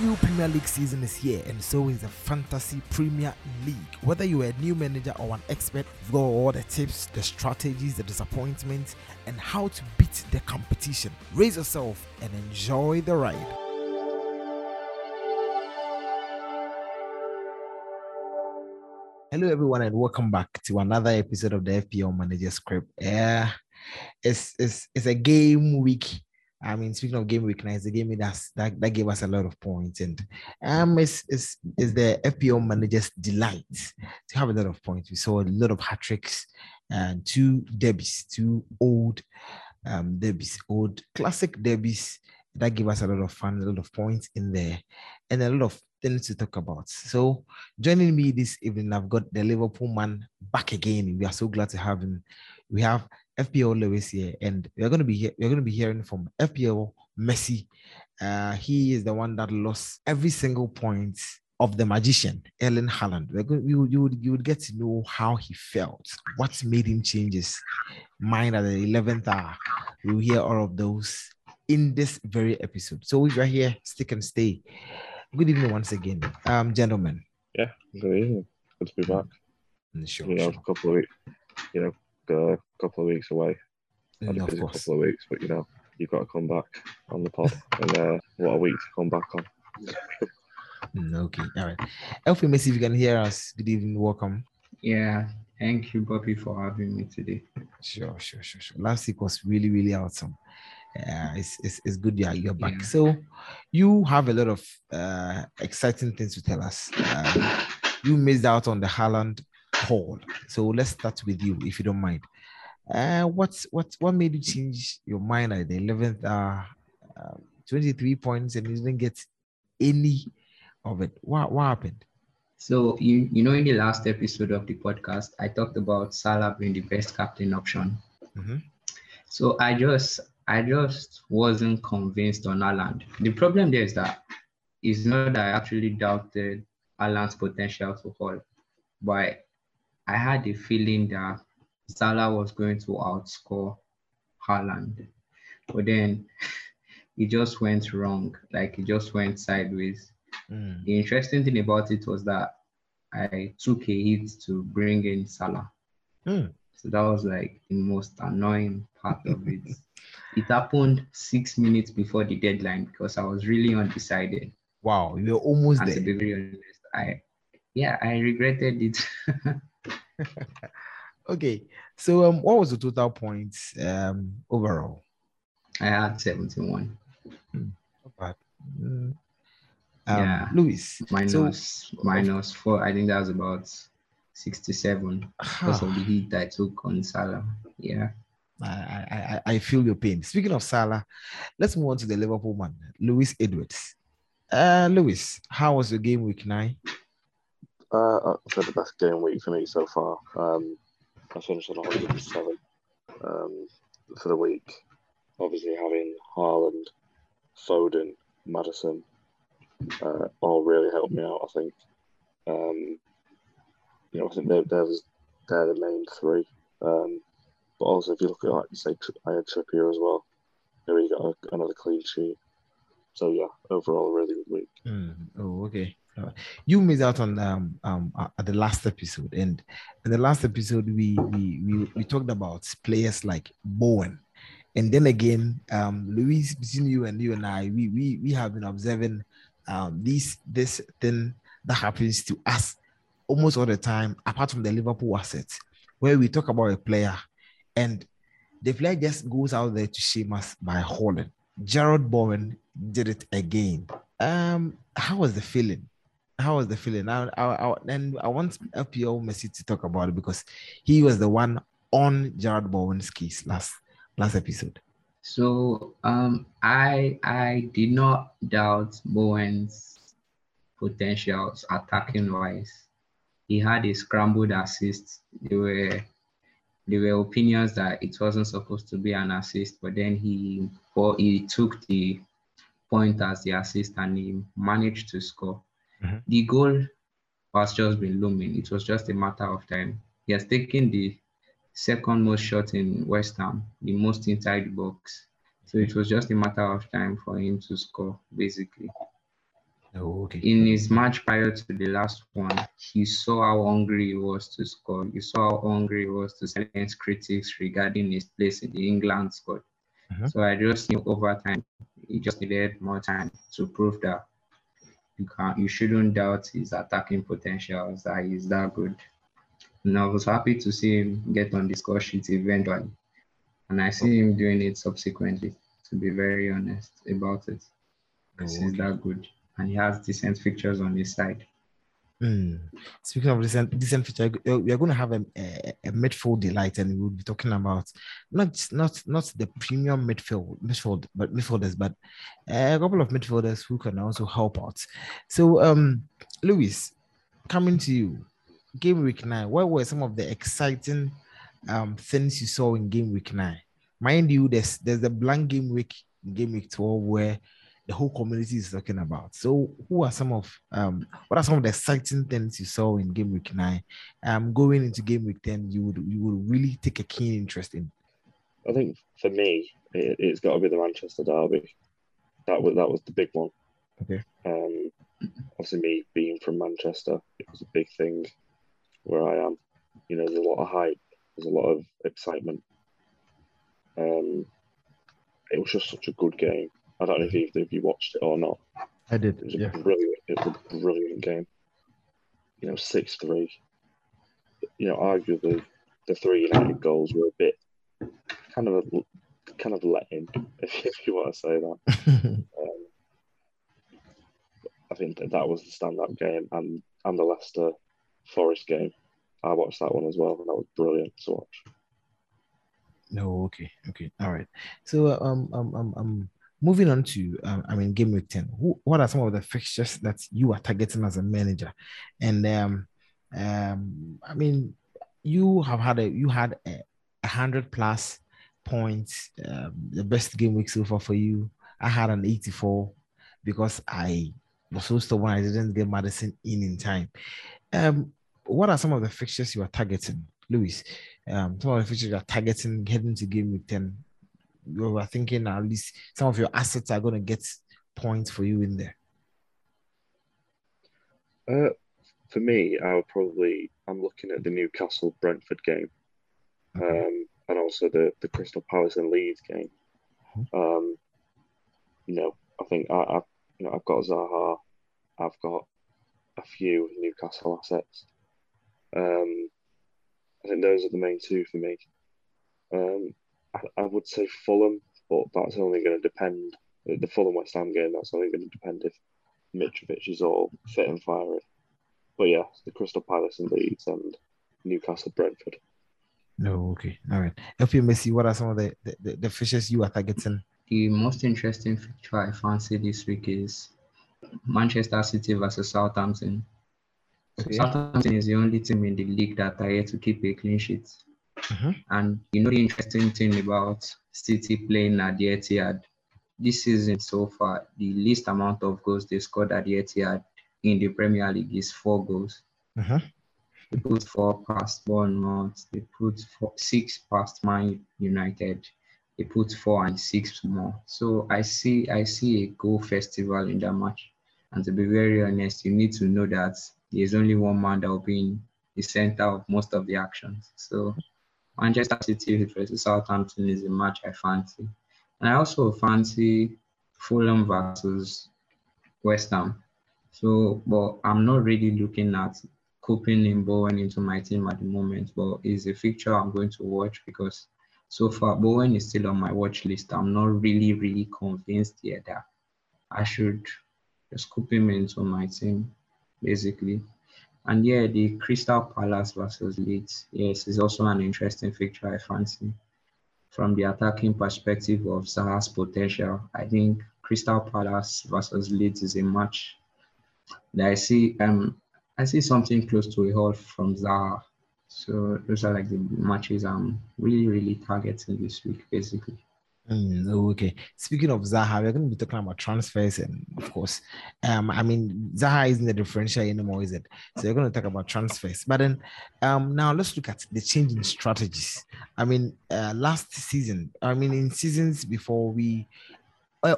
new Premier League season is here, and so is the Fantasy Premier League. Whether you're a new manager or an expert, you've got all the tips, the strategies, the disappointments, and how to beat the competition. Raise yourself and enjoy the ride. Hello, everyone, and welcome back to another episode of the FPL Manager's Crib. Yeah, it's, it's, it's a game week I mean, speaking of game it's a game that's, that that gave us a lot of points, and um, it's, it's the FPL manager's delight to have a lot of points. We saw a lot of hat tricks and two derbies, two old um derbies, old classic derbies that give us a lot of fun, a lot of points in there, and a lot of things to talk about. So, joining me this evening, I've got the Liverpool man back again. We are so glad to have him. We have FPL Lewis here, and we're going to be here, we're going to be hearing from FPL Messi. Uh, he is the one that lost every single point of the magician Erling Haaland. We're going, you, you would you would get to know how he felt, what made him change his mind at the eleventh hour. We'll hear all of those in this very episode. So if you're here, stick and stay. Good evening once again, um, gentlemen. Yeah, good evening. Good to be back. Mm, Sure, You know, sure. a couple of weeks, you know, a couple of weeks away. Had Mm, a busy couple of weeks, but you know, you've got to come back on the pod, and uh, what a week to come back on. Mm, okay, all right. FPL Messi, if you can hear us, good evening, welcome. Yeah, thank you, Bobby, for having me today. Sure, sure, sure, sure. Last week was really, really awesome. Uh, it's, it's, it's good you're, you're back. Yeah. So, you have a lot of uh, exciting things to tell us. Um, you missed out on the Haaland haul. So, let's start with you, if you don't mind. Uh, what's what what made you change your mind at the 11th hour? Uh, 23 points and you didn't get any of it. What, what happened? So you you know in the last episode of the podcast, I talked about Salah being the best captain option. Mhm. So I just I just wasn't convinced on Haaland. The problem there is that it's not that I actually doubted Haaland's potential to hold, but I had a feeling that Salah was going to outscore Haaland. But then it just went wrong. Like it just went sideways. Mm, The interesting thing about it was that I took a hit to bring in Salah. mm. So that was like the most annoying part of it. it happened six minutes before the deadline because I was really undecided. Wow, you're almost And to there. be very honest, I yeah, I regretted it. Okay, so um, what was the total points um overall? I had 71 Not bad. Mm. Um, Yeah. Lewis. minus minus four. I think that was about 67 because of the hit I took on Salah. Yeah. I, I, I- I feel your pain. Speaking of Salah, let's move on to the Liverpool man, Lewis Edwards. Uh, Lewis, how was your game week nine? Uh, I've had the best game week for me so far. Um, I finished on 107 um, for the week. Obviously, having Haaland, Foden, Maddison, uh, all really helped me out. I think. Um, you know, I think they're, they're, they're the main three. Um, but also, if you look at like say, I had Trippier as well. There he got another clean sheet. So yeah, overall, a really good week. Mm, Oh, okay. You missed out on um um uh, at the last episode, and in the last episode we we we, we talked about players like Bowen, and then again um Lewis between you and you and I we we we have been observing um this this thing that happens to us almost all the time, apart from the Liverpool assets, where we talk about a player and the player just goes out there to shame us by hauling. Jarrod Bowen did it again. Um, how was the feeling? How was the feeling? I, I, I, and I want FPL Messi to talk about it because he was the one on Jarrod Bowen's case last last episode. So um I I did not doubt Bowen's potentials attacking wise. He had a scrambled assist. There were there were opinions that it wasn't supposed to be an assist, but then he well, he took the point as the assist and he managed to score. Mhm. The goal has just been looming. It was just a matter of time. He has taken the second most shot in West Ham, the most inside the box. So it was just a matter of time for him to score, basically. Oh, okay. In his match prior to the last one, he saw how hungry he was to score. He saw how hungry he was to silence critics regarding his place in the England squad. Mhm. So I just knew over time, he just needed more time to prove that you can't, you shouldn't doubt his attacking potentials, that he's that good. And I was happy to see him get on the score sheet eventually. And I see him doing it subsequently, to be very honest about it. Because Oh, he's that good. And he has decent fixtures on his side. Hmm. Speaking of recent decent feature, uh, we are going to have a, a, a midfield delight, and we'll be talking about not not not the premium midfield midfield, but midfielders, but a couple of midfielders who can also help out. So, um, Luis, coming to you, game week nine. What were some of the exciting um things you saw in game week nine? Mind you, there's there's the blank game week game week twelve where the whole community is talking about. So, who are some of um what are some of the exciting things you saw in game week nine? Um, going into game week ten, you would you would really take a keen interest in. I think for me, it, it's got to be the Manchester derby. That was that was the big one. Okay. Um, obviously, me being from Manchester, it was a big thing where I am. You know, there's a lot of hype. There's a lot of excitement. Um, it was just such a good game. I don't know if either of you watched it or not. I did, It was a brilliant. It was a brilliant game. You know, six three. You know, arguably the three United goals were a bit kind of a, kind of let in, if, if you want to say that. Um, I think that, that was the stand-up game, and and the Leicester Forest game. I watched that one as well, and that was brilliant to watch. No, okay, okay, all right. So, um, um, um, um moving on to, um, I mean, game week ten. Who, what are some of the fixtures that you are targeting as a manager? And um, um, I mean, you have had a you had a, hundred plus points, um, the best game week so far for you. I had an eighty-four because I was so stubborn I didn't get Maddison in in time. Um, what are some of the fixtures you are targeting, Lewis? um, some of the fixtures you are targeting heading to game week 10, you are thinking at least some of your assets are going to get points for you in there. Uh, for me, I would probably I'm looking at the Newcastle Brentford game, um, and also the the Crystal Palace and Leeds game. Um, you know, I think I, I've you know I've got Zaha, I've got a few Newcastle assets. Um, I think those are the main two for me. Um, I, I would say Fulham, but that's only going to depend. Uh, the Fulham West Ham game, that's only going to depend if Mitrovic is all fit and firing. But yeah, the Crystal Palace and Leeds and Newcastle Brentford. No, okay, all right. FPL Messi, what are some of the, the, the, the fishes you are targeting? The most interesting fixture I fancy this week is Manchester City versus Southampton. Okay. Southampton is the only team in the league that are yet to keep a clean sheet. Mhm. And you know the interesting thing about City playing at the Etihad this season so far, the least amount of goals they scored at the Etihad in the Premier League is four goals. Mhm. They put four past Bournemouth. They put four, six past Man United. They put four and six more. So I see I see a goal festival in that match. And to be very honest, you need to know that there's only one man that will be in the center of most of the actions. So Manchester City versus Southampton is a match I fancy. And I also fancy Fulham versus West Ham. So, but I'm not really looking at coping in Bowen into my team at the moment, but it's a fixture I'm going to watch because so far Bowen is still on my watch list. I'm not really, really convinced yet that I should just scoop him into my team, basically. And yeah, the Crystal Palace versus Leeds, yes, is also an interesting fixture I fancy. From the attacking perspective of Zaha's potential, I think Crystal Palace versus Leeds is a match that I see. Um, I see something close to a haul from Zaha. So those are like the matches I'm really, really targeting this week, basically. Mm, oh, okay. Speaking of Zaha, we're going to be talking about transfers, and of course, um, I mean, Zaha isn't the differential anymore, is it? So we're going to talk about transfers. But then, um, now let's look at the change in strategies. I mean, uh, last season, I mean, in seasons before, we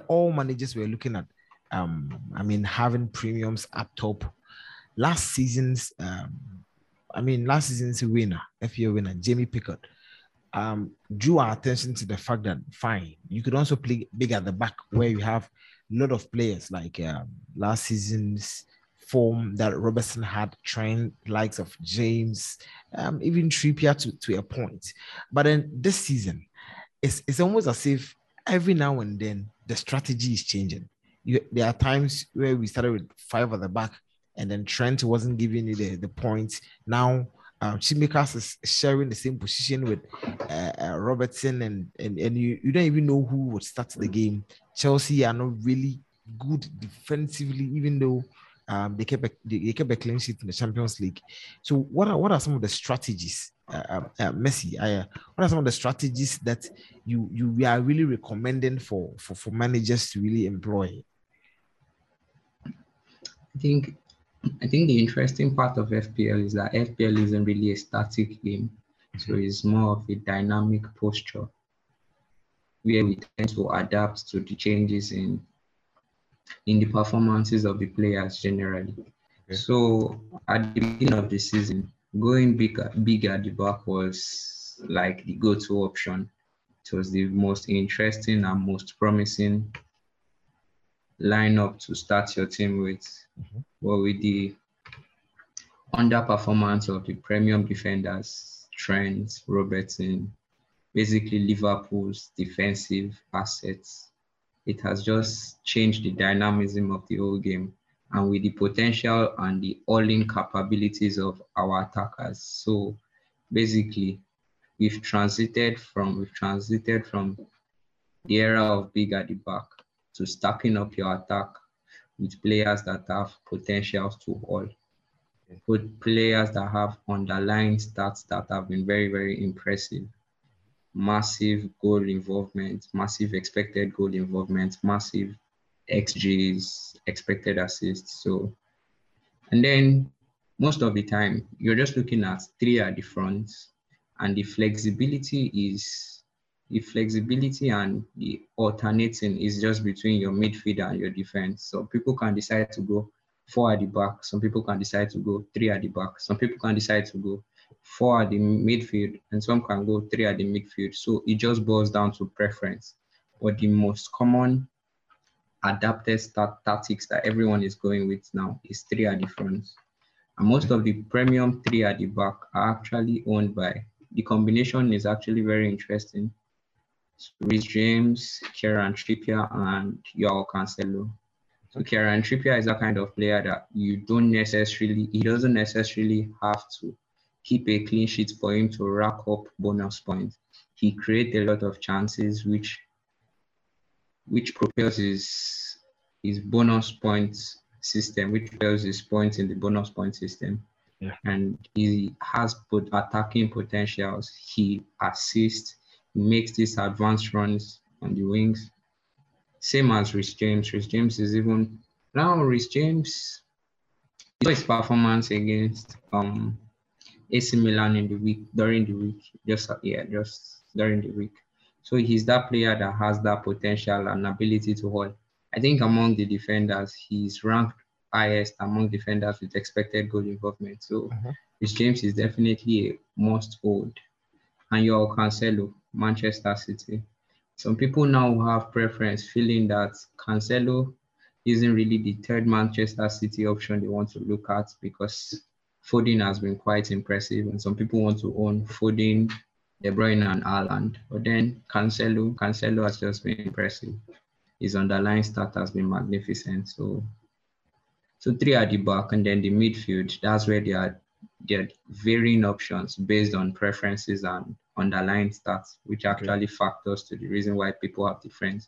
all managers were looking at Um, I mean, having premiums up top. Last season's, um, I mean, last season's winner, FPL winner, Jamie Pigott, um, drew our attention to the fact that fine, you could also play big at the back where you have a lot of players like um, last season's form that Robertson had, trying likes of James, um, even Trippier to, to a point. But then this season, it's, it's almost as if every now and then the strategy is changing. You, there are times where we started with five at the back, and then Trent wasn't giving you the, the points. Now um, Tsimikas is sharing the same position with uh, uh, Robertson, and and, and you, you don't even know who would start the game. Chelsea are not really good defensively, even though um, they kept a, they kept a clean sheet in the Champions League. So, what are what are some of the strategies, uh, uh, uh Messi? Uh, what are some of the strategies that you you we are really recommending for for for managers to really employ? I think I think the interesting part of FPL is that FPL isn't really a static game. So it's more of a dynamic posture where we tend to adapt to the changes in in the performances of the players generally. Okay. So at the beginning of the season, going big, big at the back was like the go-to option. It was the most interesting and most promising lineup to start your team with. Mm-hmm. But with the underperformance of the premium defenders, Trent, Robertson, basically Liverpool's defensive assets, it has just changed the dynamism of the whole game and with the potential and the all-in capabilities of our attackers. So basically, we've transited from we've transited from the era of big at the back to stacking up your attack with players that have potentials to all. Put players that have underlying stats that have been very, very impressive. Massive goal involvement, massive expected goal involvement, massive XGs, expected assists. So, and then most of the time, you're just looking at three at the front, and the flexibility is the flexibility and the alternating is just between your midfield and your defense. So people can decide to go four at the back. Some people can decide to go three at the back. Some people can decide to go four at the midfield, and some can go three at the midfield. So it just boils down to preference. But the most common adapted tactics that everyone is going with now is three at the front. And most of the premium three at the back are actually owned by the combination is actually very interesting. Reece James, Kieran Trippier, and Joao Cancelo. So Kieran Trippier is a kind of player that you don't necessarily, he doesn't necessarily have to keep a clean sheet for him to rack up bonus points. He creates a lot of chances, which which propels his his bonus points system, which propels his points in the bonus point system. Yeah. And he has put attacking potentials. He assists makes these advanced runs on the wings. Same as Reece James. Reece James is even now Reece James his performance against um AC Milan in the week during the week. Just yeah, just during the week. So he's that player that has that potential and ability to hold. I think among the defenders, he's ranked highest among defenders with expected goal involvement. So uh-huh. Reece James is definitely a must hold. And your Cancelo, Manchester City. Some people now have preference, feeling that Cancelo isn't really the third Manchester City option they want to look at because Foden has been quite impressive, and some people want to own Foden, De Bruyne, and Haaland. But then Cancelo, Cancelo has just been impressive. His underlying start has been magnificent. So, so three at the back, and then the midfield. That's where they are. They're varying options based on preferences and underlying stats, which actually factors to the reason why people have different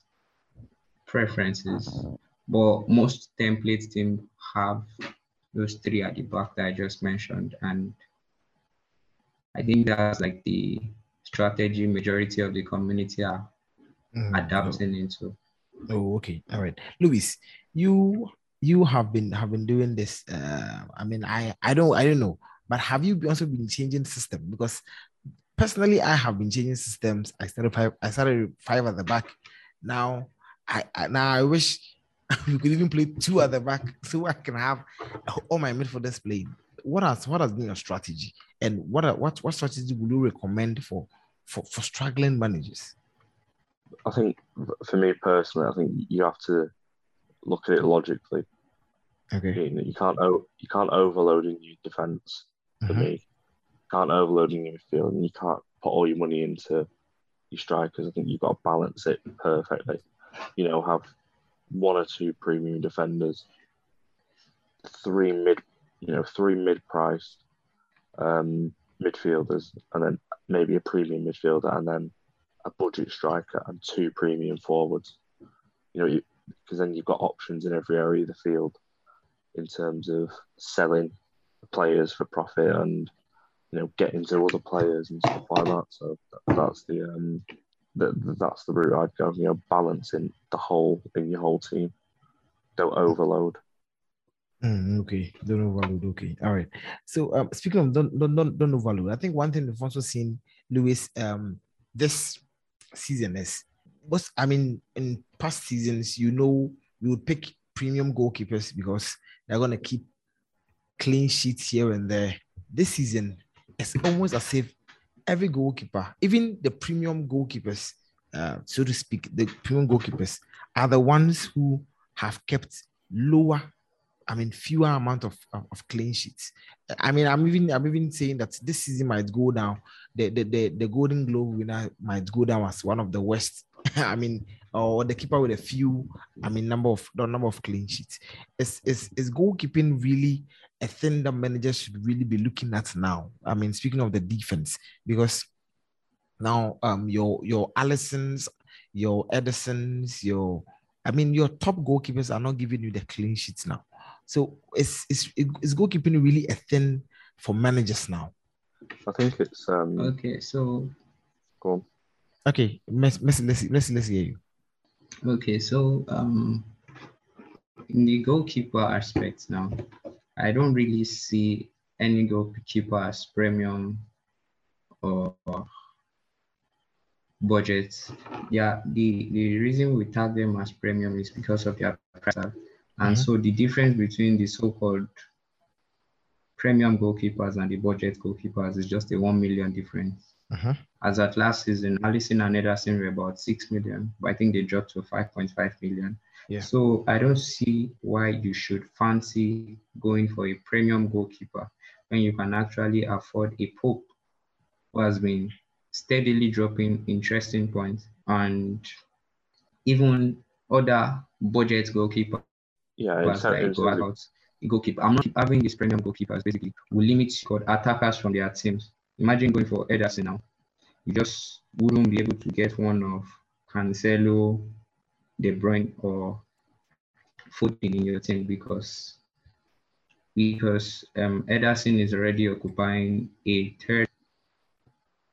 preferences. But most templates team have those three at the back that I just mentioned. And I think that's like the strategy majority of the community are mm, adapting into. Oh, okay. All right. Luis, you you have been have been doing this. Uh, I mean, I I don't I don't know, but have you also been changing system? Because personally, I have been changing systems. I started five. I started five at the back. Now, I, I now I wish we could even play two at the back so I can have all my midfielders playing. What has what has been your strategy, and what are, what what strategy would you recommend for for for struggling managers? I think for me personally, I think you have to look at it logically. Okay. You, you can't you can't overload in your defense for Mhm. me. Can't overload in your midfield, and you can't put all your money into your strikers. I think you've got to balance it perfectly. You know, have one or two premium defenders, three mid, you know, three mid-priced um, midfielders, and then maybe a premium midfielder, and then a budget striker and two premium forwards. You know, because then you've got options in every area of the field in terms of selling players for profit and you know getting to other players and stuff like that. So that- that's the um, the, that's the route I'd go. You know, balancing the whole in your whole team. Don't overload. Mm, okay, don't overload. Okay, all right. So um, speaking of don't don't don't, don't overload, I think one thing we've also seen Lewis um this season is what's I mean in past seasons you know you would pick premium goalkeepers because they're gonna keep clean sheets here and there. This season it's almost as if every goalkeeper, even the premium goalkeepers, uh, so to speak, the premium goalkeepers are the ones who have kept lower I mean, fewer amount of, of, of clean sheets. I mean, I'm even I'm even saying that this season might go down. The the the, the Golden Glove winner might go down as one of the worst. I mean, or the keeper with a few. I mean, number of the number of clean sheets. Is is is goalkeeping really a thing that managers should really be looking at now? I mean, speaking of the defense, because now um your your Alissons, your Edersons, your I mean, your top goalkeepers are not giving you the clean sheets now. So is is is goalkeeping really a thing for managers now? I think it's um. Okay, so Go on. Okay, Messi, Messi, let's let's let's hear you. Okay, so um, in the goalkeeper aspect now, I don't really see any goalkeeper as premium or budget. Yeah, the, the reason we tag them as premium is because of their price. And Mhm. so the difference between the so-called premium goalkeepers and the budget goalkeepers is just a 1 million difference. Uh-huh. As at last season, Alisson and Ederson were about 6 million, but I think they dropped to 5.5 million. Yeah. So I don't see why you should fancy going for a premium goalkeeper when you can actually afford a Pope who has been steadily dropping interesting points and even other budget goalkeepers Yeah, in, like go out, goalkeeper. I'm not having these premium goalkeepers basically will limit squad attackers from their teams. Imagine going for Ederson now. You just wouldn't be able to get one of Cancelo, De Bruyne, or Foden in your team because because um, Ederson is already occupying a third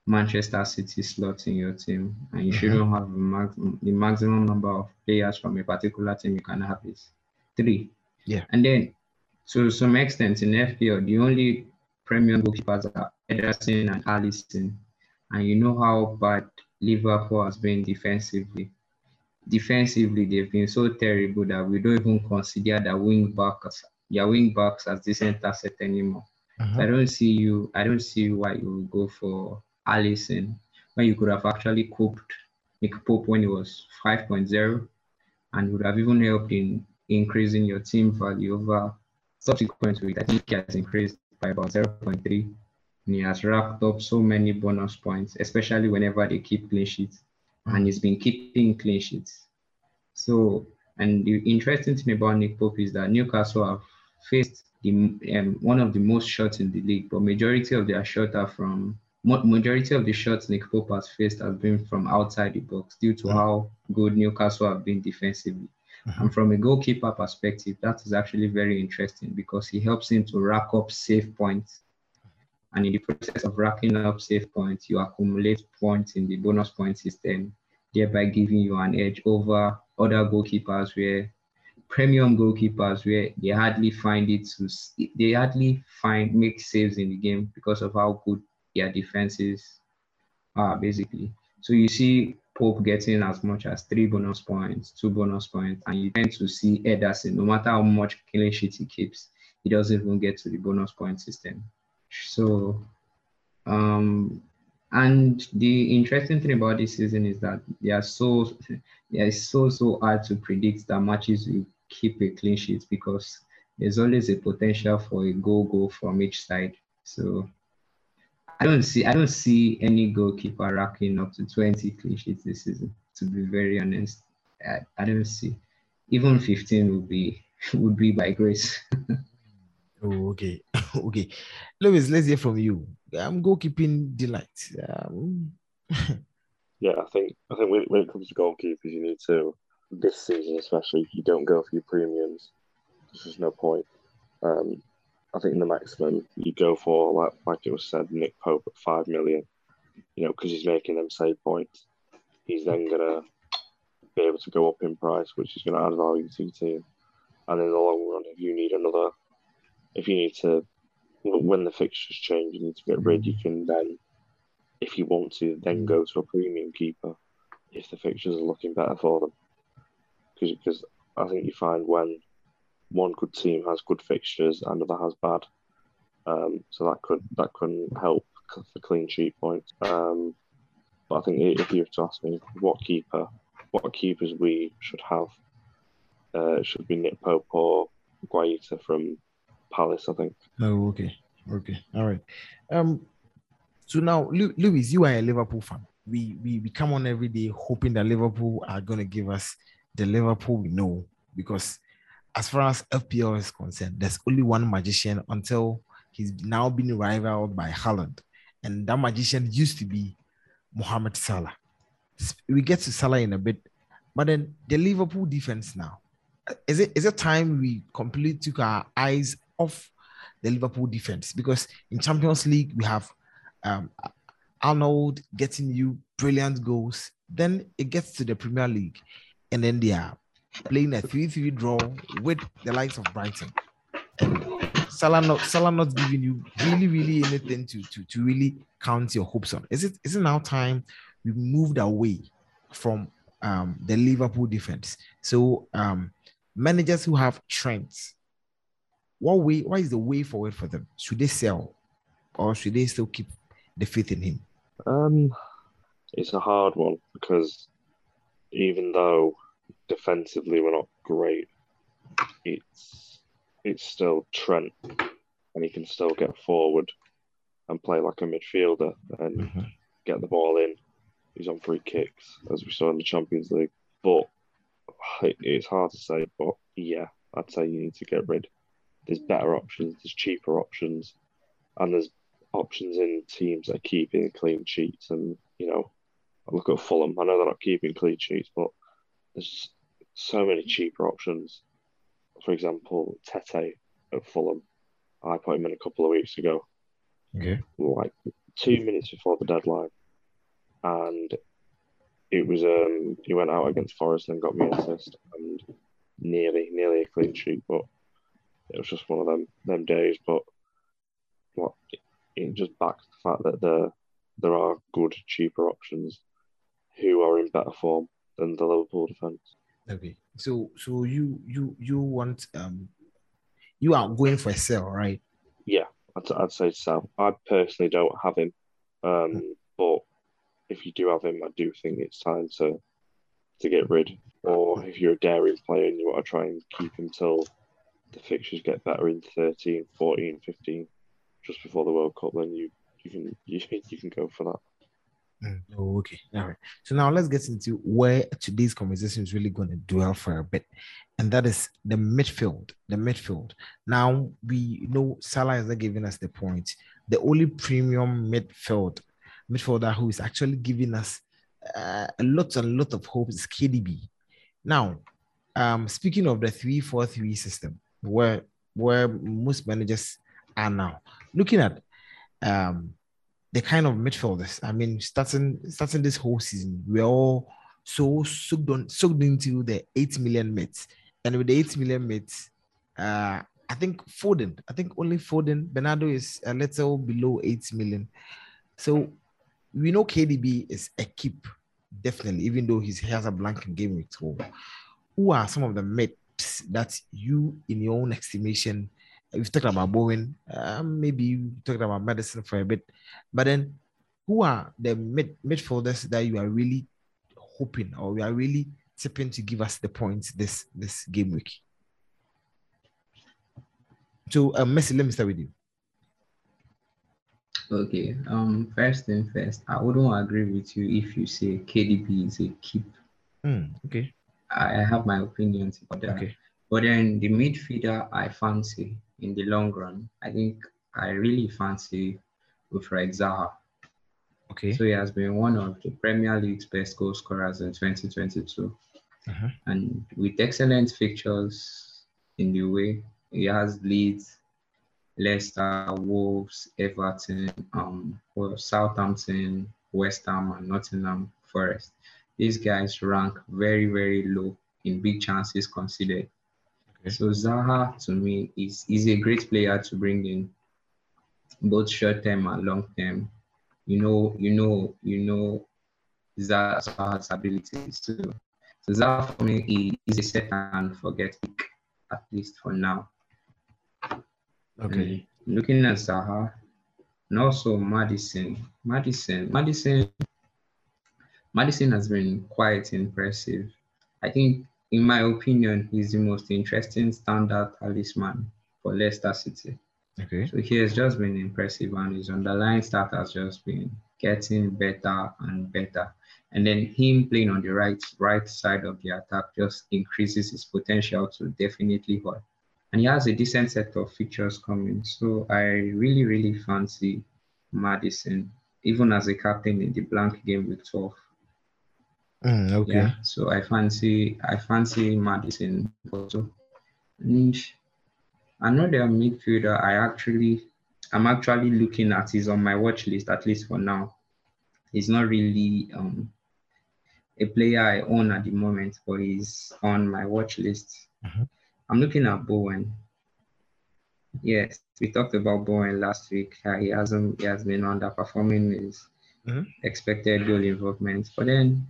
Manchester City slot in your team, and you Mhm. shouldn't have max- the maximum number of players from a particular team you can have is three. Yeah. And then to some extent in FPL, the only premium goalkeepers are Ederson and Alisson. And you know how bad Liverpool has been defensively. Defensively, they've been so terrible that we don't even consider their wing backs, their wing backs as decent asset anymore. Uh-huh. I don't see you. I don't see why you would go for Alisson when you could have actually coped Nick Pope when it was 5.0 and would have even helped in increasing your team value over subsequent week. I think he has increased by about 0.3 and he has racked up so many bonus points, especially whenever they keep clean sheets. And he's been keeping clean sheets. So, and the interesting thing about Nick Pope is that Newcastle have faced the um, one of the most shots in the league, but majority of their shots are from majority of the shots Nick Pope has faced has been from outside the box due to Mm. how good Newcastle have been defensively. Mhm. And from a goalkeeper perspective, that is actually very interesting because he helps him to rack up safe points. And in the process of racking up save points, you accumulate points in the bonus point system, thereby giving you an edge over other goalkeepers where premium goalkeepers where they hardly find it to they hardly find make saves in the game because of how good their defenses are ah, basically. So you see Pope getting as much as three bonus points, two bonus points, and you tend to see Ederson, no matter how much clean sheet he keeps, he doesn't even get to the bonus point system. So, um, and the interesting thing about this season is that they are so, they are so so hard to predict that matches will keep a clean sheet because there's always a potential for a goal goal from each side. So I don't see I don't see any goalkeeper racking up to 20 clean sheets this season. To be very honest, I, I don't see. Even 15 would be would be by grace. oh, okay, okay. Lewis, let's hear from you. I'm goalkeeping delight. Um... yeah, I think I think when, when it comes to goalkeepers, you need to this season especially. If you don't go for your premiums. There's just no point. Um, I think in the maximum you go for, like like it was said, Nick Pope at five million. You know, because he's making them save points. He's then gonna be able to go up in price, which is gonna add value to your team. And in the long run, if you need another, if you need to, when the fixtures change, you need to get rid. You can then, if you want to, then go to a premium keeper if the fixtures are looking better for them. Because because I think you find when one good team has good fixtures, and another has bad. Um, so that could that can help for clean sheet points. Um, but I think if you were to ask me what keeper, what keepers we should have, uh, should be Nick Pope or Guaita from Palace. I think. Oh, okay, okay, all right. Um, so now, Lewis, you are a Liverpool fan. We we we come on every day hoping that Liverpool are going to give us the Liverpool we know because as far as FPL is concerned, there's only one magician until he's now been rivaled by Haaland. And that magician used to be Mohamed Salah. We get to Salah in a bit, but then the Liverpool defense now. Is it is it time we completely took our eyes off the Liverpool defense? Because in Champions League, we have um, Arnold getting you brilliant goals. Then it gets to the Premier League, and then they are playing a 3 3 draw with the likes of Brighton. And Salah not, Salah not giving you really, really anything to, to, to really count your hopes on. Is it is it now time we moved away from um, the Liverpool defense? So um, managers who have trends, what way what is the way forward for them? Should they sell or should they still keep the faith in him? Um it's a hard one because even though defensively we're not great, it's it's still Trent, and he can still get forward and play like a midfielder and mm-hmm. get the ball in. He's on free kicks, as we saw in the Champions League. But it's hard to say. But yeah, I'd say you need to get rid. There's better options. There's cheaper options, and there's options in teams that are keeping clean sheets. And you know, I look at Fulham. I know they're not keeping clean sheets, but there's so many cheaper options. For example, Tete at Fulham. I put him in a couple of weeks ago. Okay. Like two minutes before the deadline. And it was um he went out against Forest and got me an assist and nearly nearly a clean sheet, but it was just one of them them days. But what it just backs the fact that there there are good cheaper options who are in better form than the Liverpool defence. Okay, so so you you you want um you are going for a sell, right? Yeah, I'd, I'd say sell. I personally don't have him, um, mm-hmm. but if you do have him, I do think it's time to to get rid. Or if you're a Darian player and you want to try and keep him till the fixtures get better in 13, 14, 15, just before the World Cup, then you you can you, you can go for that. Mm. Oh, okay. All right. So now let's get into where today's conversation is really going to dwell for a bit, and that is the midfield. The midfield. Now we know Salah is not giving us the point. The only premium midfield midfielder who is actually giving us uh, a lot and lot of hope is KDB. Now, um, speaking of the three-four-three system, where where most managers are now looking at um the kind of midfielders. I mean, starting starting this whole season, we're all so soaked on soaked into the eight million mates, and with the eight million mates, uh, I think Foden, I think only Foden, Bernardo is a little below eight million. So we know KDB is a keep. definitely, even though he has a blank in game week 12, who are some of the myths that you, in your own estimation, we've talked about Bowen, uh, maybe you talked about Maddison for a bit, but then who are the mid midfielders that you are really hoping or we are really tipping to give us the points this this game week? So, uh, Messi, let me start with you. Okay. Um. First thing first, I wouldn't agree with you if you say KDB is a keep. Mm, okay. I have my opinions about that. Okay. But then the midfielder I fancy in the long run, I think I really fancy Wilfried Zaha. Okay. So he has been one of the Premier League's best goal scorers in 2022. Uh-huh. And with excellent fixtures in the way, he has Leeds, Leicester, Wolves, Everton, um, Southampton, West Ham, and Nottingham Forest. These guys rank very, very low in big chances considered. Okay. So Zaha, to me, is, is a great player to bring in, both short term and long term. You know, you know, you know Zaha's abilities. So, so Zaha for me is a set and forget pick, at least for now. Okay. And looking at Zaha, and also Maddison. Maddison, Maddison, Maddison has been quite impressive. I think, in my opinion, he's the most interesting standard talisman for Leicester City. Okay. So he has just been impressive, and his underlying start has just been getting better and better. And then him playing on the right right side of the attack just increases his potential to definitely hurt. And he has a decent set of features coming. So I really, really fancy Maddison, even as a captain in the blank game with 12. Mm, okay. Yeah. So I fancy I fancy Maddison also. And another midfielder I actually I'm actually looking at is on my watch list, at least for now. He's not really um, a player I own at the moment, but he's on my watch list. Mhm. I'm looking at Bowen. Yes, we talked about Bowen last week. Uh, he hasn't he has been underperforming his Mhm. expected goal involvement. But then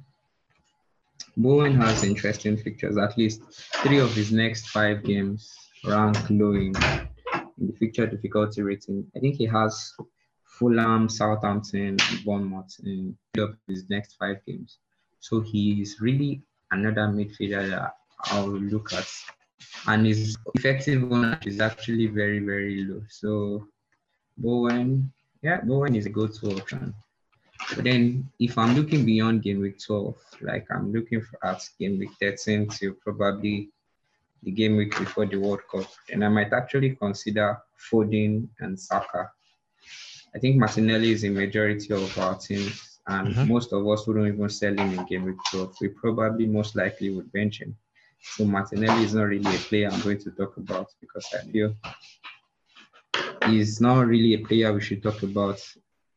Bowen has interesting fixtures. At least three of his next five games rank low in, in the fixture difficulty rating. I think he has Fulham, Southampton, Bournemouth in three of his next five games. So he is really another midfielder that I'll look at. And his effective one is actually very, very low. So Bowen, yeah, Bowen is a go-to option. But then if I'm looking beyond game week 12, like I'm looking for at game week 13 to probably the game week before the World Cup, then I might actually consider Foden and Saka. I think Martinelli is a majority of our teams, and Mhm. most of us wouldn't even sell him in game week 12. We probably most likely would bench him. So Martinelli is not really a player I'm going to talk about because I feel he's not really a player we should talk about.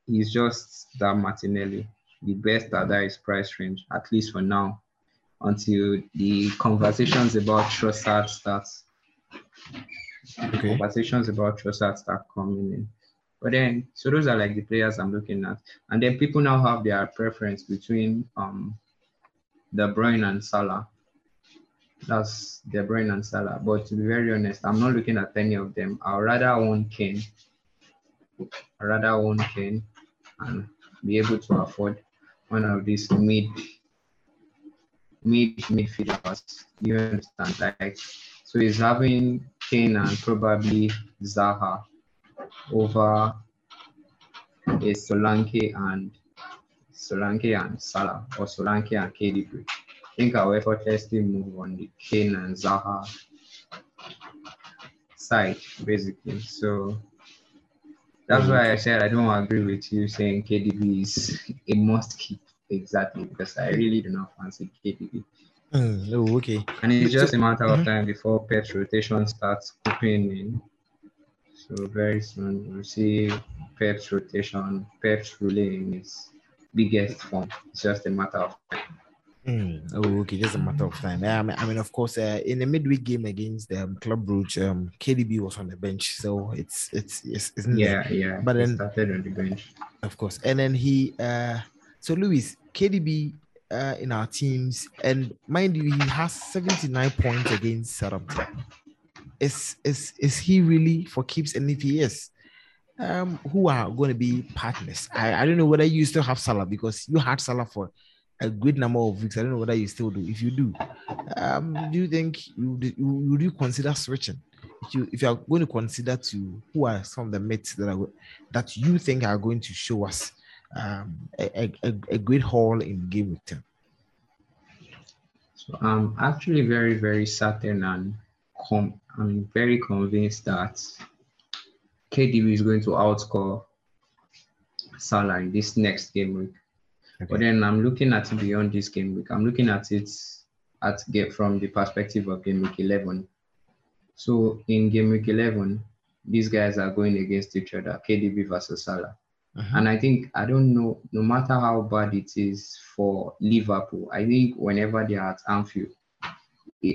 He's just that Martinelli, the best at that his price range, at least for now, until the conversations about Trossard starts. Okay. Conversations about Trossard start coming in. But then, so those are like the players I'm looking at. And then people now have their preference between um De Bruyne and Salah. That's De Bruyne and Salah. But to be very honest, I'm not looking at any of them. I'd rather own Kane. I'd rather own Kane and be able to afford one of these mid mid midfielders. You understand? Like so he's having Kane and probably Zaha over a Solanke and Solanke and Salah or Solanke and KDB. I think I'll effortlessly move on the Kane and Zaha side, basically. So that's why I said I don't agree with you saying KDB is a must keep exactly because I really do not fancy KDB. Mm, oh, okay. And it's just a matter of Mhm. time before Pep rotation starts creeping in. So very soon we'll see Pep rotation, Pep roulette in its biggest form. It's just a matter of time. Mm, oh, okay. Just a matter of time. I mean, I mean of course, uh, in the midweek game against um, Club Brugge, um, KDB was on the bench, so it's it's it's, it's Yeah, yeah. But he then- started on the bench. of course. And then he, uh, so Luis, KDB uh, in our teams, and mind you, he has 79 points against Southampton. Is is is he really for keeps? And if he is, um, who are going to be partners? I, I don't know whether you still have Salah because you had Salah for a great number of weeks. I don't know whether you still do. If you do, um, do you think you would you consider switching? If you if you are going to consider to who are some of the mates that are that you think are going to show us um, a, a, a great haul in game week 10? So I'm actually very, very certain and com- I'm very convinced that KDB is going to outscore Salah in this next game week. Okay. But then I'm looking at it beyond this game week. I'm looking at it at get from the perspective of game week 11. So in game week 11, these guys are going against each other, KDB versus Salah. Uh-huh. And I think, I don't know, no matter how bad it is for Liverpool, I think whenever they are at Anfield,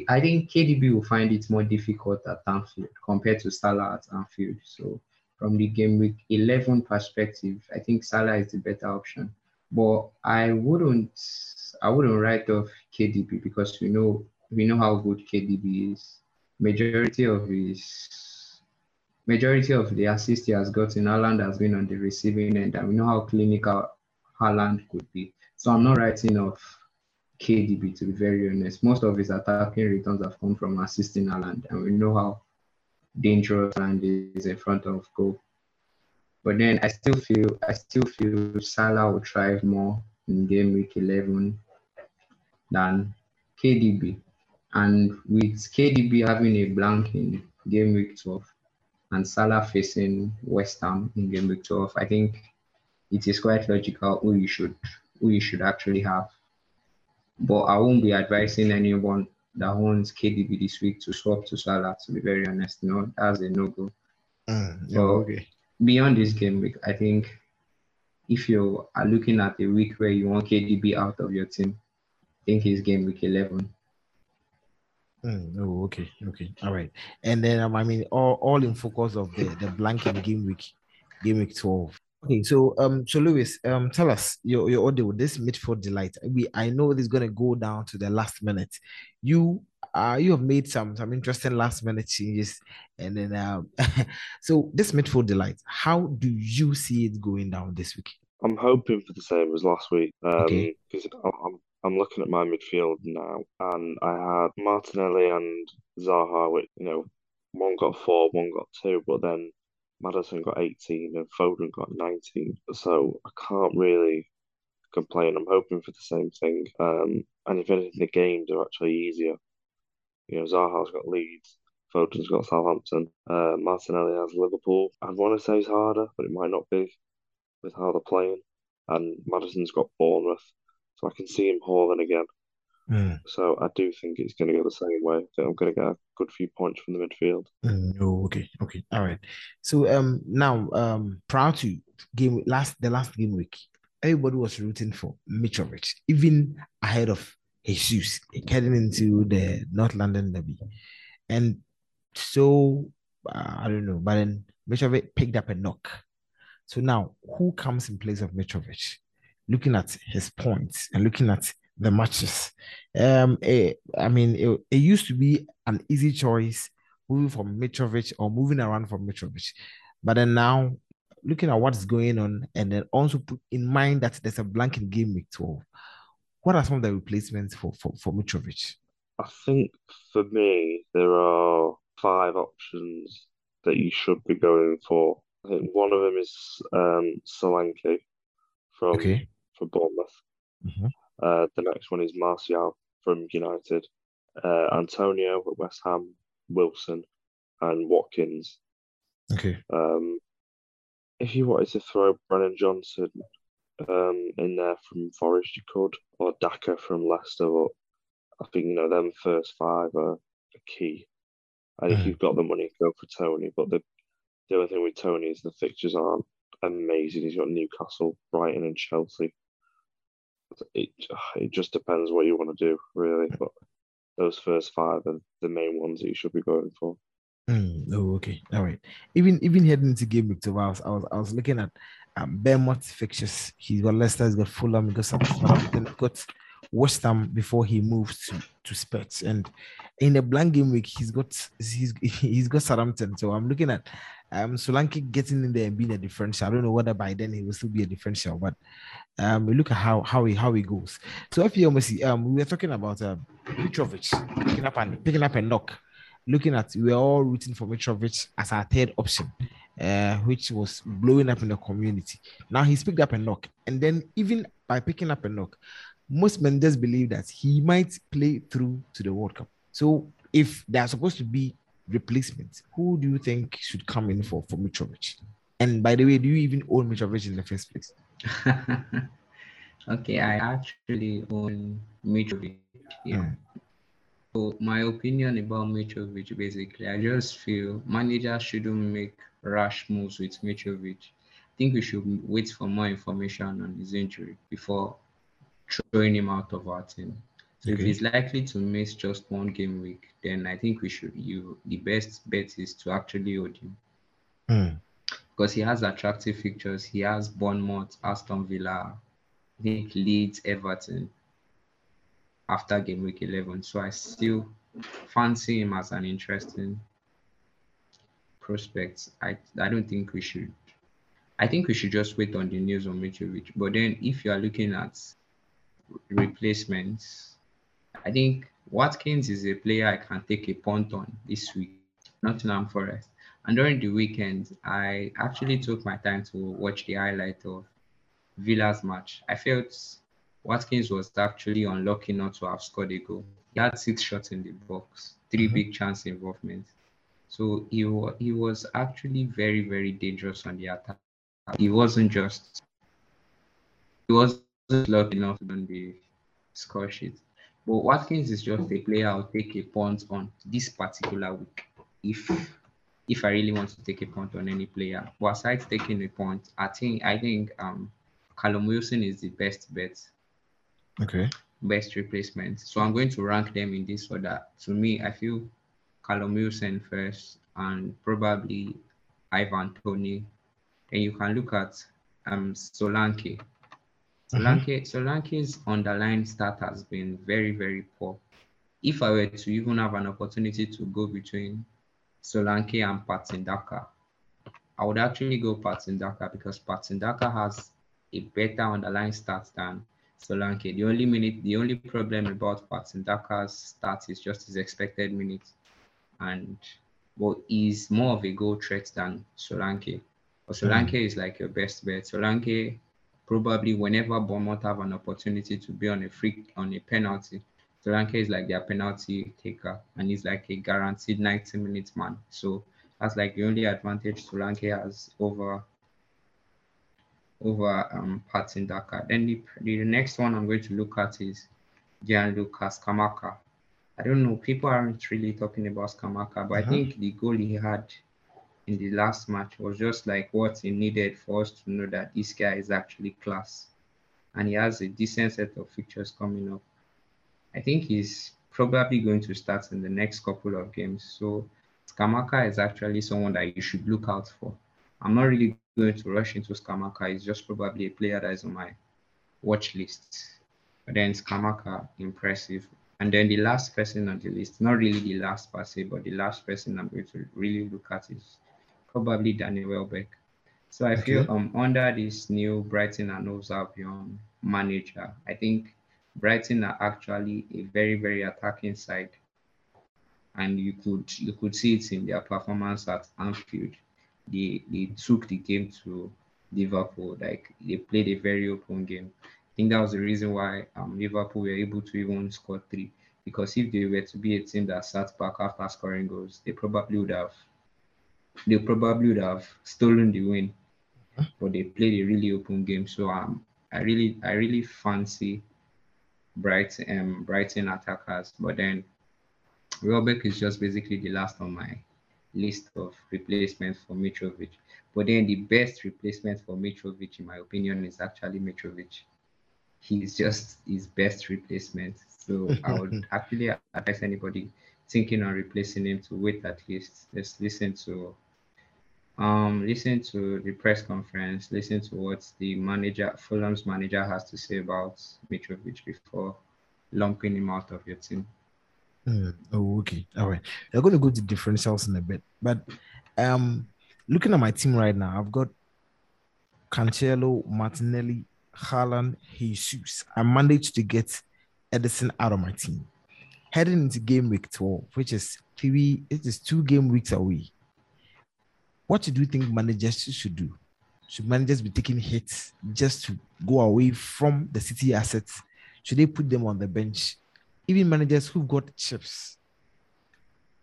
I think KDB will find it more difficult at Anfield compared to Salah at Anfield. So from the game week 11 perspective, I think Salah is the better option. But I wouldn't, I wouldn't write off KDB because we know we know how good KDB is. Majority of his majority of the assists he has gotten, Haaland has been on the receiving end, and we know how clinical Haaland could be. So I'm not writing off KDB to be very honest. Most of his attacking returns have come from assisting Haaland, and we know how dangerous Haaland is in front of goal. But then I still feel I still feel Salah will thrive more in game week 11 than KDB. And with KDB having a blank in game week 12, and Salah facing West Ham in game week 12, I think it is quite logical who you should who you should actually have. But I won't be advising anyone that wants KDB this week to swap to Salah. To be very honest, no, that's a no go. Mm, so okay. Beyond this game week, I think if you are looking at a week where you want KDB out of your team, I think it's game week 11. Mm, oh, okay, okay, all right. And then um, I mean, all, all in focus of the the blanket game week, game week twelve. Okay, so um, so Lewis, um, tell us your your order with this midfield delight. We I know this is gonna go down to the last minute. You uh you have made some some interesting last minute changes, and then um, so this midfield delight. How do you see it going down this week? I'm hoping for the same as last week. Um, because I'm I'm looking at my midfield now, and I had Martinelli and Zaha, which, you know, one got four, one got two, but then Maddison got 18 and Foden got 19. So I can't really complain. I'm hoping for the same thing. Um, and if anything, the games are actually easier. You know, Zaha's got Leeds, Foden's got Southampton, uh, Martinelli has Liverpool. I'd want to say it's harder, but it might not be with how they're playing. And Maddison's got Bournemouth so I can see him hauling again. Mm. So I do think it's going to go the same way. So I'm going to get a good few points from the midfield. Mm, oh, okay, okay, all right. So um, now um, prior to game last the last game week, everybody was rooting for Mitrovic, even ahead of Jesus heading into the North London derby, and so uh, I don't know, but then Mitrovic picked up a knock. So now, who comes in place of Mitrovic? looking at his points and looking at the matches. Um, it, I mean, it, it, used to be an easy choice moving from Mitrovic or moving around from Mitrovic, but then now looking at what's going on and then also put in mind that there's a blank in game week 12. What are some of the replacements for, for, for Mitrovic? I think for me, there are five options that you should be going for. I think one of them is um, Solanke from okay for Bournemouth. Mm-hmm. Uh, the next one is Martial from United, uh, Antonio at West Ham, Wilson, and Watkins. Okay. Um, if you wanted to throw Brennan Johnson um, in there from Forest, you could, or Daka from Leicester. But I think you know them first five are, key. And if mm. you've got the money, go for Toney. But the the other thing with Toney is the fixtures aren't amazing. He's got Newcastle, Brighton, and Chelsea it it just depends what you want to do, really. But those first five are the main ones that you should be going for. Mm, oh, okay, all right. Even even heading into game week two, I was I was, I was looking at um Bournemouth fixtures. He's got Leicester, he's got Fulham, he's got Southampton, got West Ham before he moved to, to Spurs. And in the blank game week, he's got he's he's got Southampton. So I'm looking at um Solanke getting in there and being a differential. I don't know whether by then he will still be a differential, but um we look at how how he how he goes. So if you almost um we were talking about um Mitrovic picking up and picking up a knock. Looking at we are all rooting for Mitrovic as our third option uh, which was blowing up in the community. Now he's picked up a knock, and then even by picking up a knock, most men just believe that he might play through to the World Cup. So if they are supposed to be replacements, who do you think should come in for for Mitrovic? And by the way, do you even own Mitrovic in the first place? okay, I actually own Mitrovic. Yeah. Mm. So my opinion about Mitrovic, basically, I just feel managers shouldn't make rash moves with Mitrovic. I think we should wait for more information on his injury before throwing him out of our team. So okay. if he's likely to miss just one game week, then I think we should. You the best bet is to actually hold him mm. because he has attractive fixtures. He has Bournemouth, Aston Villa, I think Leeds, Everton after game week 11. So I still fancy him as an interesting prospect. I I don't think we should. I think we should just wait on the news on Mitrovic. But then if you are looking at replacements, I think Watkins is a player I can take a punt on this week, Nottingham Forest. And during the weekend, I actually took my time to watch the highlight of Villa's match. I felt Watkins was actually unlucky not to have scored a goal. He had six shots in the box, 3 mm-hmm. big chance involvement. So he, he was actually very, very dangerous on the attack. He wasn't just, he wasn't lucky enough on the score sheet. But Watkins is just a player I'll take a punt on this particular week if if I really want to take a punt on any player. But aside taking a punt, I think I think um Callum Wilson is the best bet. Okay. Best replacement. So I'm going to rank them in this order. To me, I feel Callum Wilson first, and probably Ivan Toney. And you can look at um Solanke. Solanke, mm-hmm. Solanke's underlying start has been very, very poor. If I were to even have an opportunity to go between Solanke and Patson Daka, I would actually go Patson Daka because Patson Daka has a better underlying start than Solanke. The only minute, the only problem about Patson Daka's start is just his expected minutes and but he's more of a goal threat than Solanke. But hmm. Solanke mm. is like your best bet. Solanke probably whenever Bournemouth have an opportunity to be on a free on a penalty, Solanke is like their penalty taker and he's like a guaranteed 90 minutes man. So that's like the only advantage Solanke has over over um Patson Daka. Then the, the next one I'm going to look at is Gianluca Scamacca. I don't know, people aren't really talking about Scamacca, but uh-huh. I think the goal he had in the last match was just like what he needed for us to know that this guy is actually class. And he has a decent set of fixtures coming up. I think he's probably going to start in the next couple of games. So Scamacca is actually someone that you should look out for. I'm not really going to rush into Scamacca. He's just probably a player that is on my watch list. But then Scamacca, impressive. And then the last person on the list, not really the last per se, but the last person I'm going to really look at is probably Daniel Welbeck. So I okay. feel um under this new Brighton and Hove Albion manager, I think Brighton are actually a very very attacking side, and you could you could see it in their performance at Anfield. They they took the game to Liverpool, like they played a very open game I think that was the reason why um, Liverpool were able to even score three. Because if they were to be a team that sat back after scoring goals, they probably would have they probably would have stolen the win. But they played a really open game. So um I really I really fancy Brighton um Brighton attackers. But then Welbeck is just basically the last on my list of replacements for Mitrovic. But then the best replacement for Mitrovic, in my opinion, is actually Mitrovic he's just his best replacement. So I would actually advise anybody thinking on replacing him to wait at least. Just listen to um listen to the press conference, listen to what the manager Fulham's manager has to say about Mitrovic before lumping him out of your team. Mm, oh, okay. All right. We're going to go to differentials in a bit. But um, looking at my team right now, I've got Cancelo, Martinelli, Haaland, Jesus. I managed to get Ederson out of my team. Heading into game week 12, which is three, it is two game weeks away. What do you think managers should do? Should managers be taking hits just to go away from the city assets? Should they put them on the bench? Even managers who've got chips.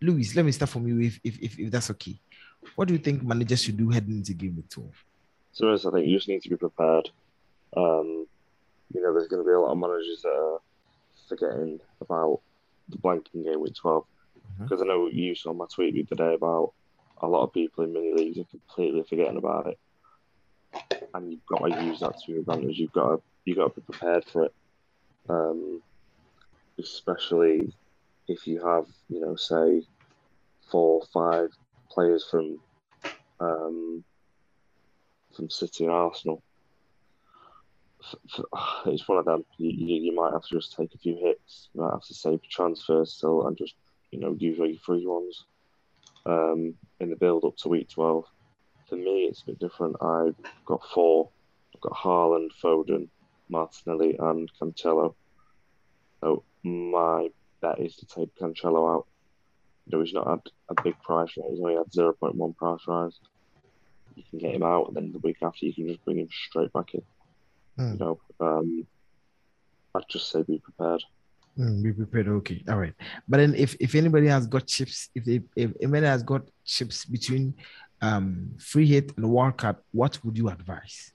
Lewis, let me start from you if, if, if, if that's okay. What do you think managers should do heading into game week 12? So, I think you just need to be prepared. Um, you know, there's going to be a lot of managers that are forgetting about the blanking game week 12. Because mm-hmm. I know you saw my tweet the other day about a lot of people in mini leagues are completely forgetting about it. And you've got to use that to your advantage. You've got to, you've got to be prepared for it. Um, especially if you have, you know, say four or five players from um, from City and Arsenal. It's one of them. You, you, might have to just take a few hits. You might have to save transfers still and just you know use your free ones um, in the build up to week twelve. For me, it's a bit different. I've got four. I've got Haaland, Foden, Martinelli, and Cancelo. So my bet is to take Cancelo out. You know, he's not had a big price rise. He's only had 0.1 price rise you can get him out, and then the week after you can just bring him straight back in. Mm. You know, um, I'd just say be prepared. Mm, be prepared. Okay, all right. But then, if if anybody has got chips, if they, if anybody has got chips between um free hit and wild card, what would you advise?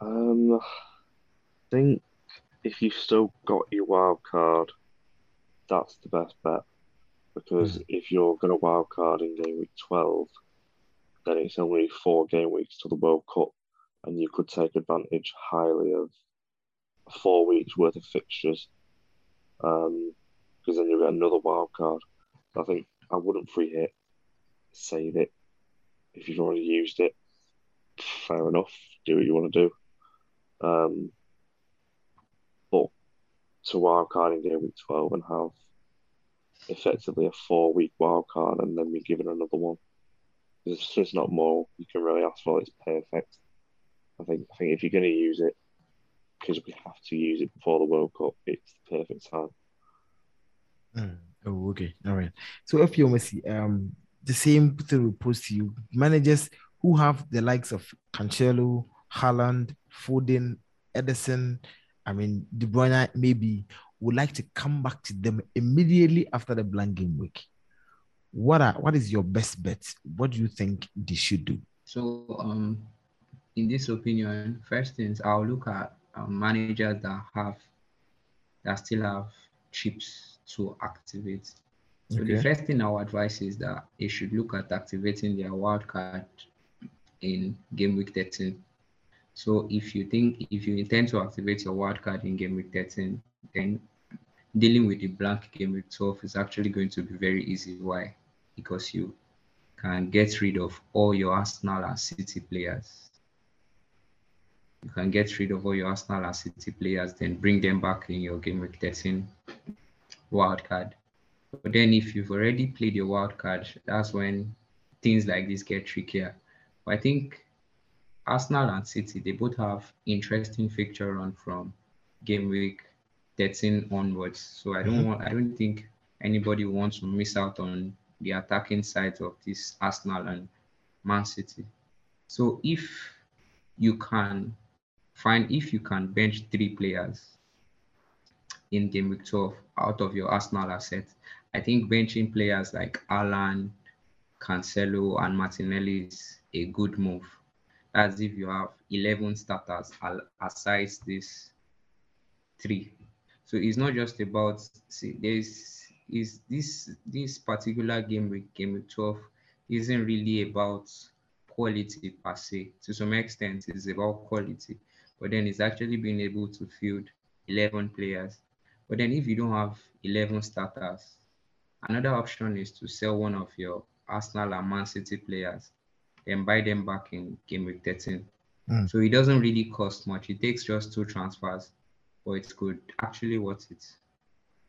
Um, I think if you've still got your wild card, that's the best bet because mm. if you're going to wild card in game week twelve, then it's only four game weeks to the World Cup, and you could take advantage highly of four weeks worth of fixtures, because um, then you get another wild card. I think I wouldn't free hit, save it. If you've already used it, fair enough. Do what you want to do. Um, to wild card in game week twelve and have effectively a four week wild card and then be given another one there's just not more you can really ask for. It's perfect. I think. I think if you're going to use it, because we have to use it before the World Cup, it's the perfect time. Mm. Oh, okay, all right. So if you Messi, um, the same thing will pose to you. Managers who have the likes of Cancelo, Haaland, Foden, Ederson, I mean De Bruyne, maybe would like to come back to them immediately after the blank game week what are what is your best bet? What do you think they should do? So, um, in this opinion, first things I'll look at um, managers that have that still have chips to activate. So okay. the first thing I would advise is that they should look at activating their wild card in game week 13. So if you think if you intend to activate your wild card in game week 13, then dealing with the blank game week 12 is actually going to be very easy. Why? because you can get rid of all your Arsenal and City players. You can get rid of all your Arsenal and City players, then bring them back in your game week 13 wildcard. But then if you've already played your wildcard, that's when things like this get trickier. But I think Arsenal and City, they both have interesting fixture run from game week 13 onwards. So I don't mm-hmm. want I don't think anybody wants to miss out on the attacking side of this Arsenal and Man City. So if you can find if you can bench three players in game week 12 out of your Arsenal asset, I think benching players like Haaland, Cancelo, and Martinelli is a good move. As if you have 11 starters I'll aside this three. So it's not just about see there's is this this particular game week, game week 12, isn't really about quality per se. To some extent, it's about quality, but then it's actually being able to field 11 players. But then if you don't have 11 starters, another option is to sell one of your Arsenal and Man City players and buy them back in game week 13. Mm. So it doesn't really cost much. It takes just two transfers, but it's good, actually worth it.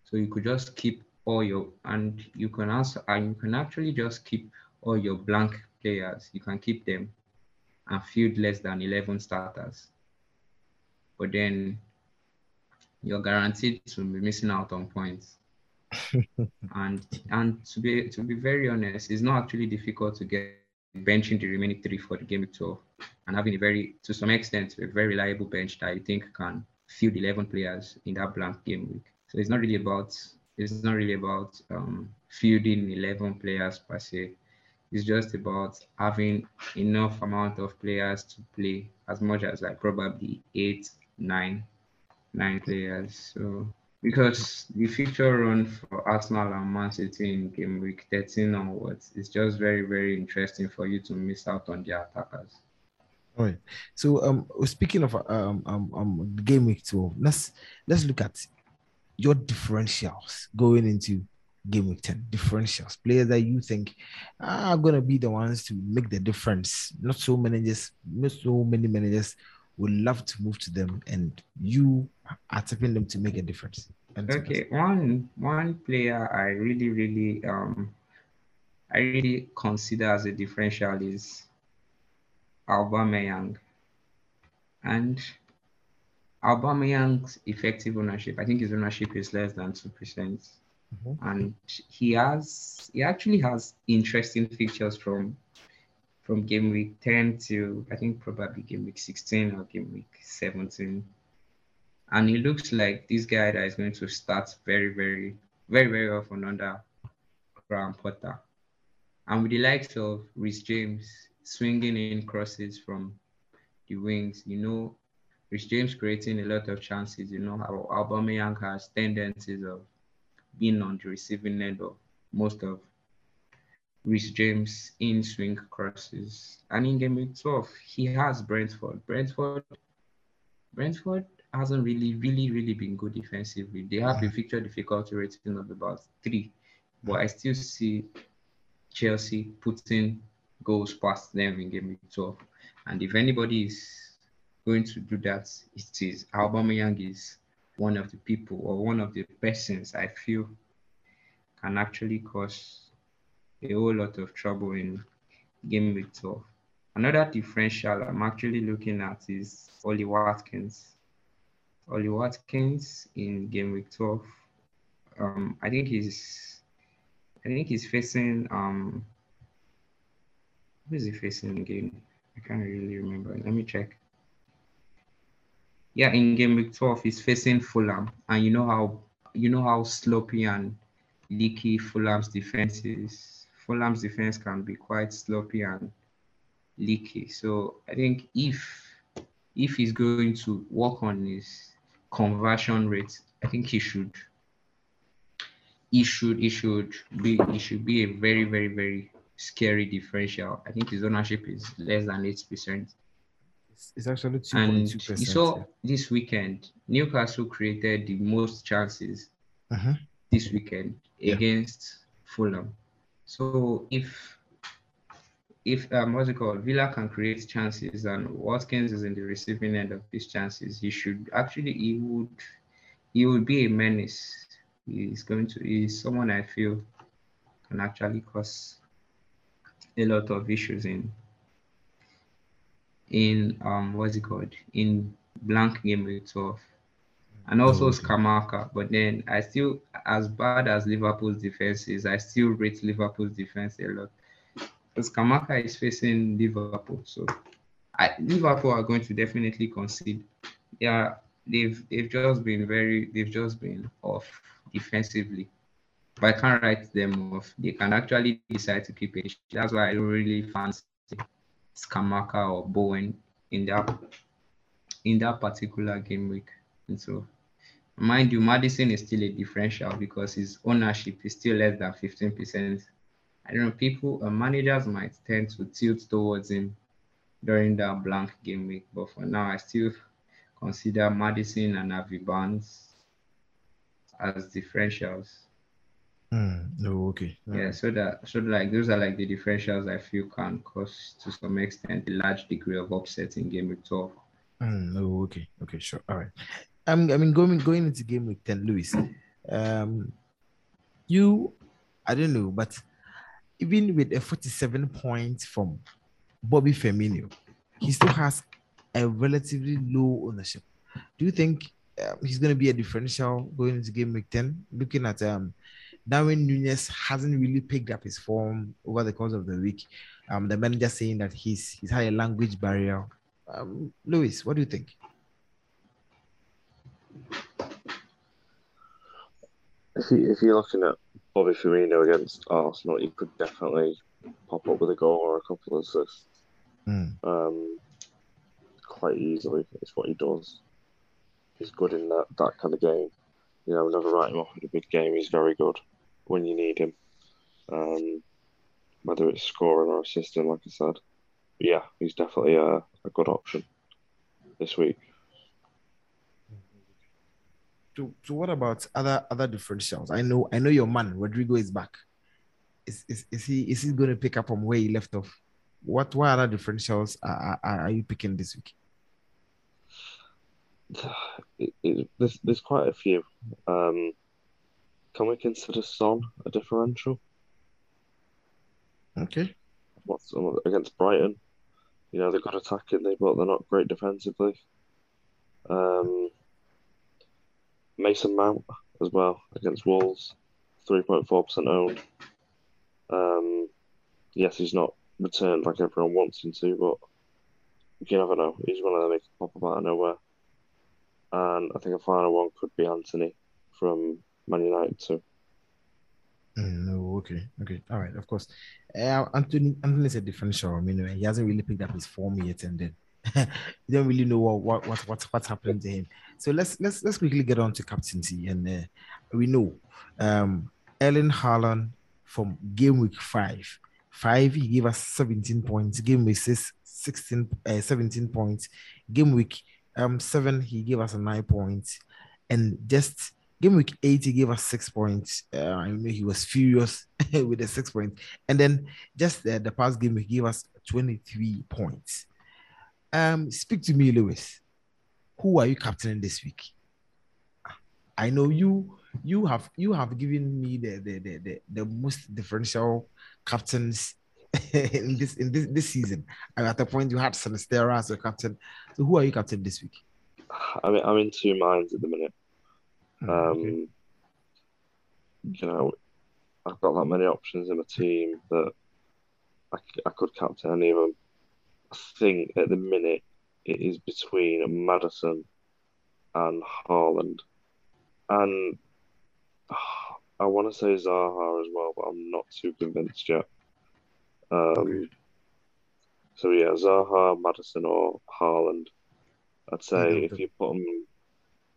So you could just keep all your and you can also and you can actually just keep all your blank players. You can keep them and field less than 11 starters. But then you're guaranteed to be missing out on points. and and to be to be very honest, it's not actually difficult to get benching the remaining three for the game week 12 and having a very to some extent a very reliable bench that you think can field 11 players in that blank game week. So it's not really about it's not really about um, fielding 11 players per se. It's just about having enough amount of players to play as much as like probably eight, nine, nine players. So because the fixture run for Arsenal and Man City in game week 13 onwards is just very, very interesting for you to miss out on their attackers. All right. So um speaking of um um, um game week 12, let's let's look at your differentials going into game week 10 differentials players that you think are going to be the ones to make the difference not so managers not so many managers would love to move to them and you are tipping them to make a difference. Okay one one player i really really um i really consider as a differential is Aubameyang. And Aubameyang's effective ownership, I think his ownership is less than two percent, mm-hmm. and he has he actually has interesting features from from game week ten to I think probably game week sixteen or game week seventeen, and it looks like this guy that is going to start very very very very often under Graham Potter, and with the likes of Reece James swinging in crosses from the wings, you know Reece James creating a lot of chances. You know Aubameyang has tendencies of being on the receiving end of most of Reece James in swing crosses. And in game week 12, he has Brentford. Brentford, Brentford hasn't really, really, really been good defensively. They have a fixture difficulty rating of about three, but I still see Chelsea putting goals past them in game week 12. And if anybody is going to do that, it is Aubameyang is one of the people or one of the persons I feel can actually cause a whole lot of trouble in game week 12. Another differential I'm actually looking at is Ollie Watkins. Ollie Watkins in game week 12. Um, I think he's I think he's facing um who is he facing again? I can't really remember. Let me check yeah, in game week 12, he's facing Fulham, and you know how you know how sloppy and leaky Fulham's defense is. Fulham's defense can be quite sloppy and leaky. So I think if if he's going to work on his conversion rate, I think he should he should he should be he should be a very very very scary differential. I think his ownership is less than eight percent. It's actually 2.2%. And you saw this weekend, Newcastle created the most chances uh-huh. this weekend yeah. against Fulham. So if if um what's it called, Villa can create chances and Watkins is in the receiving end of these chances, he should actually he would he would be a menace. He's going to he's someone I feel can actually cause a lot of issues in in um what's it called in blank game week 12 and also Scamacca. But then I still, as bad as Liverpool's defense is, I still rate Liverpool's defense a lot. Because Scamacca is facing Liverpool, so I, Liverpool are going to definitely concede. Yeah, they've they've just been very they've just been off defensively. But I can't write them off. They can actually decide to keep it. That's why I don't really fancy Scamacca or Bowen in that in that particular game week. And so mind you, Maddison is still a differential because his ownership is still less than 15%. I don't know, people uh, managers might tend to tilt towards him during that blank game week, but for now I still consider Maddison and Harvey Barnes as differentials. Mm, oh, okay. Yeah, so that so like those are like the differentials I feel can cause to some extent a large degree of upset in game week 12. Mm, oh, okay. Okay, sure. All right. Mean, I mean, going going into game week 10, Lewis, Um, you, I don't know, but even with a 47 points from Bobby Firmino, he still has a relatively low ownership. Do you think um, he's going to be a differential going into game week 10? Looking at um, Darwin Nunez hasn't really picked up his form over the course of the week. Um, the manager saying that he's he's had a language barrier. Um, Lewis, what do you think? If you if you're looking at Bobby Firmino against Arsenal, he could definitely pop up with a goal or a couple of assists. Mm. Um, quite easily. It's what he does. He's good in that, that kind of game. You know, never write him off in a big game. He's very good when you need him. Um, whether it's scoring or assisting, like I said. But yeah, he's definitely a, a good option this week. So, so what about other other differentials? I know I know your man Rodrigo is back. Is is, is he is he going to pick up from where he left off? What what other differentials are, are, are you picking this week? It, it, there's, there's quite a few. Um, can we consider Son a differential? Okay. What's against Brighton? You know, they've got attacking, they but they're not great defensively. Um, Mason Mount as well against Wolves, three point four percent owned. Um, yes, he's not returned like everyone wants him to, but you never know. He's one of them who can pop up out of nowhere. And I think a final one could be Antony from Man United too. Mm, no, okay, okay, all right, of course. Uh, Antony, Antony's a differential. I mean, he hasn't really picked up his form yet, and then you don't really know what, what what what happening to him. So let's let's let's quickly get on to captaincy, and uh, we know um, Erling Haaland from game week five, five he gave us 17 points. Game week six, 16, uh, 17 points. Game week um seven he gave us a nine points, and just game week eight he gave us six points. Uh, I know he was furious with the six points, and then just uh, the past game he gave us 23 points. Um, speak to me, Lewis. Who are you captaining this week? I know you you have you have given me the the the, the, the most differential captains in this in this this season. And at the point you had Sinisterra as a captain. So who are you captain this week? I mean, I'm in two minds at the minute. Hmm, Um, okay. you know, I've got that many options in my team that I, I could captain any of them. Think at the minute it is between Maddison and Haaland, and ah, I want to say Zaha as well, but I'm not too convinced yet. Um, so yeah, Zaha, Maddison, or Haaland. I'd say if you put them,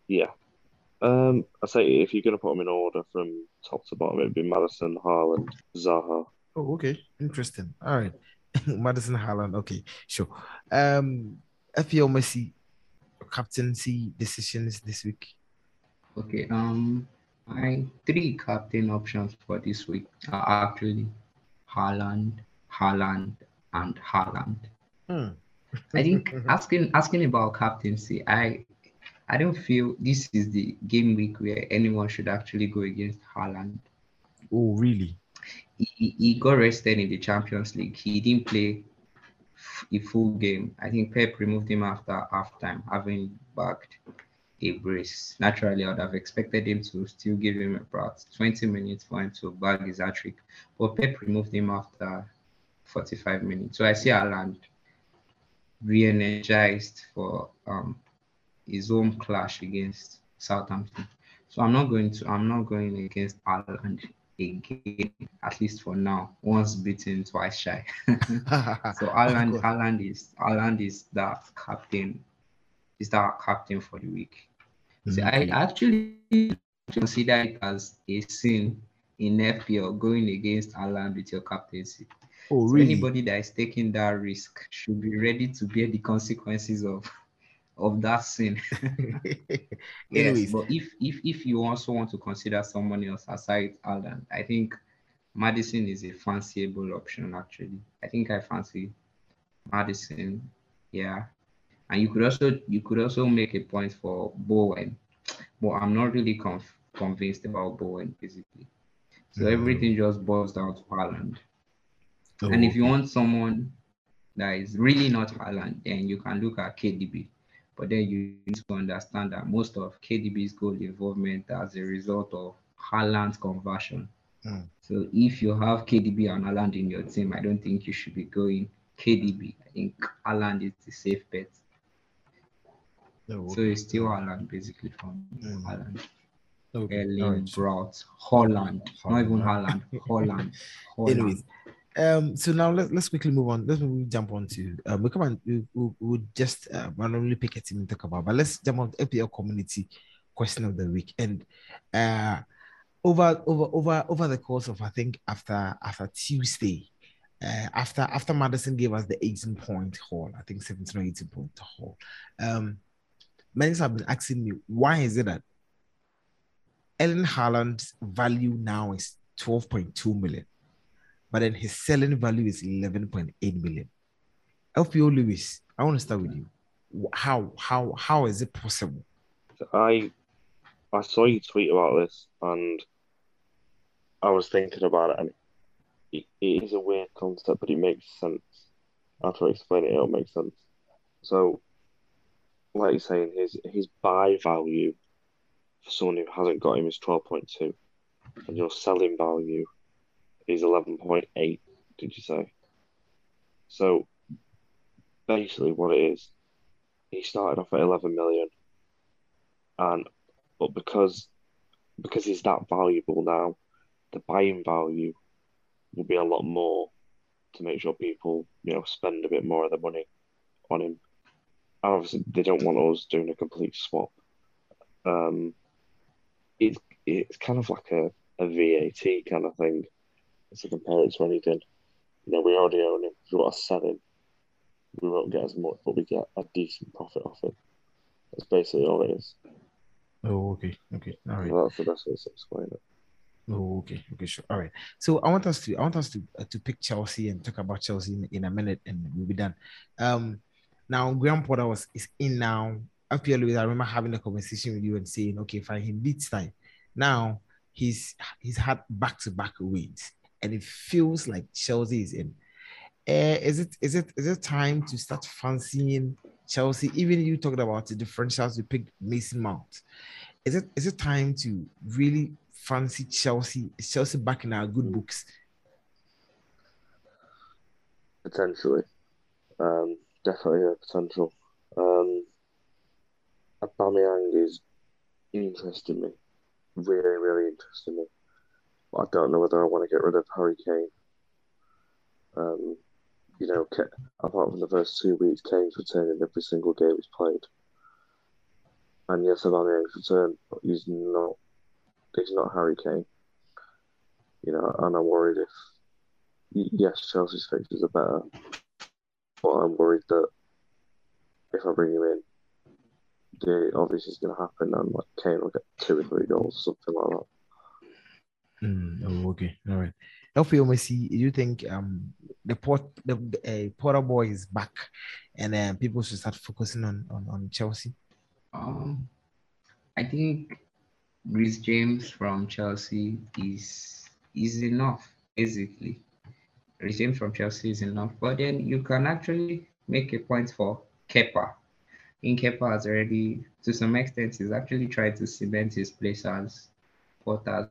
yeah. Um, I'd say if you're gonna put them in order from top to bottom, it'd be Maddison, Haaland, Zaha. Oh, okay. Interesting. All right. Maddison Haaland. Okay, sure. Um FPL Messi captaincy decisions this week. Okay. Um, my three captain options for this week are actually Haaland, Haaland, and Haaland. Hmm. I think asking asking about captaincy, I I don't feel this is the game week where anyone should actually go against Haaland. Oh, really? He, he got rested in the Champions League. He didn't play a full game. I think Pep removed him after halftime, having backed a brace. Naturally, I would have expected him to still give him about 20 minutes for him to bag his hat trick. But Pep removed him after 45 minutes. So I see Haaland re-energized for um his home clash against Southampton. So I'm not going to I'm not going against Haaland again, at least for now. Once beaten, twice shy. so Haaland course. Haaland is Haaland is that captain is that captain for the week. So I mm-hmm. actually consider it as a sin in FPL going against Haaland with your captaincy. oh, So really? anybody that is taking that risk should be ready to bear the consequences of of that sin. Yes, but if if if you also want to consider someone else aside Haaland, I think Maddison is a fanciable option actually. I think I fancy Maddison. Yeah. And you could also you could also make a point for Bowen, but I'm not really conf- convinced about Bowen, basically. So Mm. everything just boils down to Haaland. Oh, And if you want someone that is really not Haaland, then you can look at KDB. But then you need to understand that most of KDB's goal involvement as a result of Haaland's conversion. Mm. So if you have KDB and Haaland in your team, I don't think you should be going KDB. I think Haaland is the safe bet. So it's still Haaland basically from Mm. Haaland. okay. Erling. Braut, Holland, not even Haaland. Haaland, Holland. Holland. Anyways, um, so now let's let's quickly move on. Let's jump on to um, we come on. We we we'll just uh, randomly pick a team and talk about, but let's jump on to FPL community question of the week and uh over over over over the course of I think after after Tuesday. Uh, after after Maddison gave us the 18 point haul, I think 17 or 18 point haul. Um, many have been asking me why is it that Erling Haaland's value now is 12.2 million, but then his selling value is 11.8 million. LPO Lewis, I want to start with you. How how how is it possible? I I saw you tweet about this and I was thinking about it and it, is a weird concept, but it makes sense. After I explain it, it'll make sense. So, like you're saying, his his buy value for someone who hasn't got him is twelve point two, and your selling value is eleven point eight. Did you say? So, basically, what it is, he started off at eleven million, and but because because he's that valuable now, the buying value will be a lot more to make sure people, you know, spend a bit more of their money on him. And obviously, they don't want us doing a complete swap. Um, it's it's kind of like a, a VAT kind of thing. To compare it to anything, you know, we already own him. If we want to sell him, we won't get as much, but we get a decent profit off him. That's basically all it is. Oh, okay, okay, all right. So That's the best way to explain it. Oh, okay, okay, sure. All right. So I want us to I want us to uh, to pick Chelsea and talk about Chelsea in, in a minute, and we'll be done. Um, now Graham Potter was is in now. FPL I remember having a conversation with you and saying, okay, fine, he beats time. Now he's he's had back to back wins, and it feels like Chelsea is in. Uh, is it is it is it time to start fancying Chelsea? Even you talked about the differentials. You picked Mason Mount. Is it is it time to really fancy Chelsea? Is Chelsea back in our good books? Potentially. Um, definitely a potential. Um, Aubameyang is interesting me. Really, really interesting me. I don't know whether I want to get rid of Harry Kane. Um, you know, apart from the first two weeks, Kane's returned in every single game he's played. And yes, Aubameyang's returned, but he's not. He's not Harry Kane. You know, and I'm worried if yes, Chelsea's fixtures are better, but I'm worried that if I bring him in, the obvious is going to happen, and like Kane will get two or three goals, something like that. Mm, oh, okay, all right. LPO Messi, do you think um the port the, the uh, Potter boy is back, and uh, people should start focusing on on, on Chelsea? Um, I think Reece James from Chelsea is is enough, basically. Reece James from Chelsea is enough, but then you can actually make a point for Kepa. In Kepa has already, to some extent, he's actually tried to cement his place as Potter's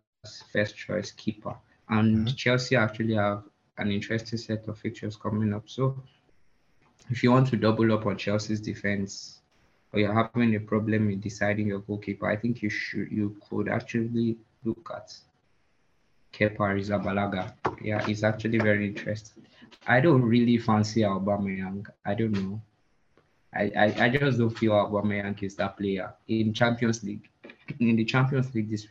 first choice keeper. And mm-hmm. Chelsea actually have an interesting set of fixtures coming up. So if you want to double up on Chelsea's defense, or you're having a problem in deciding your goalkeeper, I think you should you could actually look at Kepa Arrizabalaga. Yeah, he's actually very interesting. I don't really fancy Aubameyang. I don't know. I, I, I just don't feel Aubameyang is that player in Champions League. In the Champions League this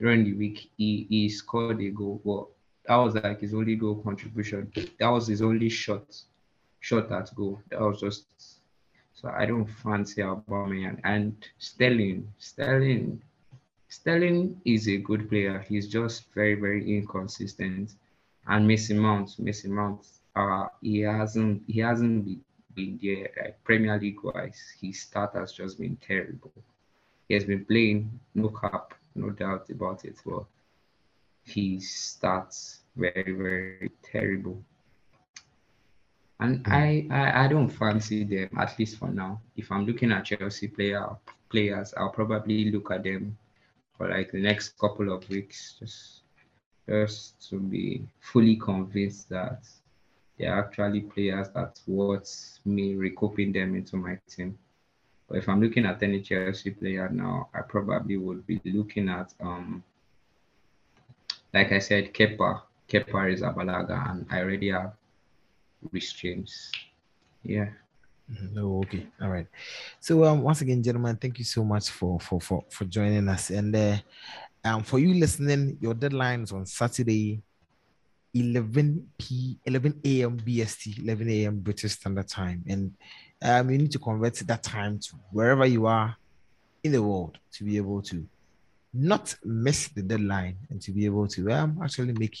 during the week, he, he scored a goal. Well, that was like his only goal contribution. That was his only shot, shot at goal. That was just so I don't fancy Aubameyang and Sterling. Sterling, Sterling is a good player. He's just very very inconsistent. And Mason Mount, Mason Mount, uh, he hasn't he hasn't been, been there like Premier League wise. His start has just been terrible. He has been playing no cap, no doubt about it. But he starts very, very terrible. And hmm. I, I, I don't fancy them, at least for now. If I'm looking at Chelsea player players, I'll probably look at them for like the next couple of weeks, just just to be fully convinced that they're actually players that's worth me recouping them into my team. But if I'm looking at any Chelsea player now, I probably would be looking at um like I said, Kepa. Kepa is a Balaga, and I already have Reece James. Yeah. Mm-hmm. Oh, okay. All right. So um once again, gentlemen, thank you so much for for for, for joining us. And uh um for you listening, your deadline is on Saturday, 11 p 11 a.m. BST, 11 a.m. British Standard Time, and um, you need to convert that time to wherever you are in the world to be able to not miss the deadline and to be able to um, actually make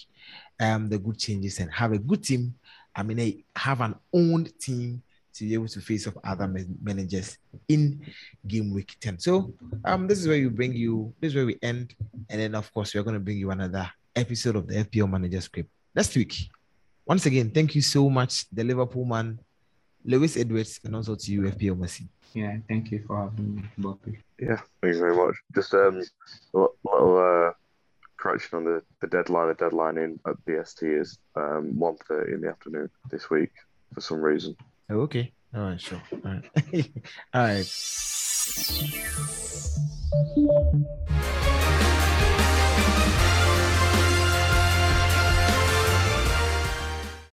um, the good changes and have a good team. I mean, have an owned team to be able to face off other managers in game week 10. So um, this is where we bring you, this is where we end. And then, of course, we're going to bring you another episode of the FPL Manager's Crib next week. Once again, thank you so much, the Liverpool man, Lewis Edwards, and also to you, FPL Messi. Yeah, thank you for having me, Bobby. Yeah, thank you very much. Just um, a little uh, correction on the, the deadline. The deadline in at BST is um, 1.30 in the afternoon this week for some reason. Oh, okay. All right, sure. All right. All right.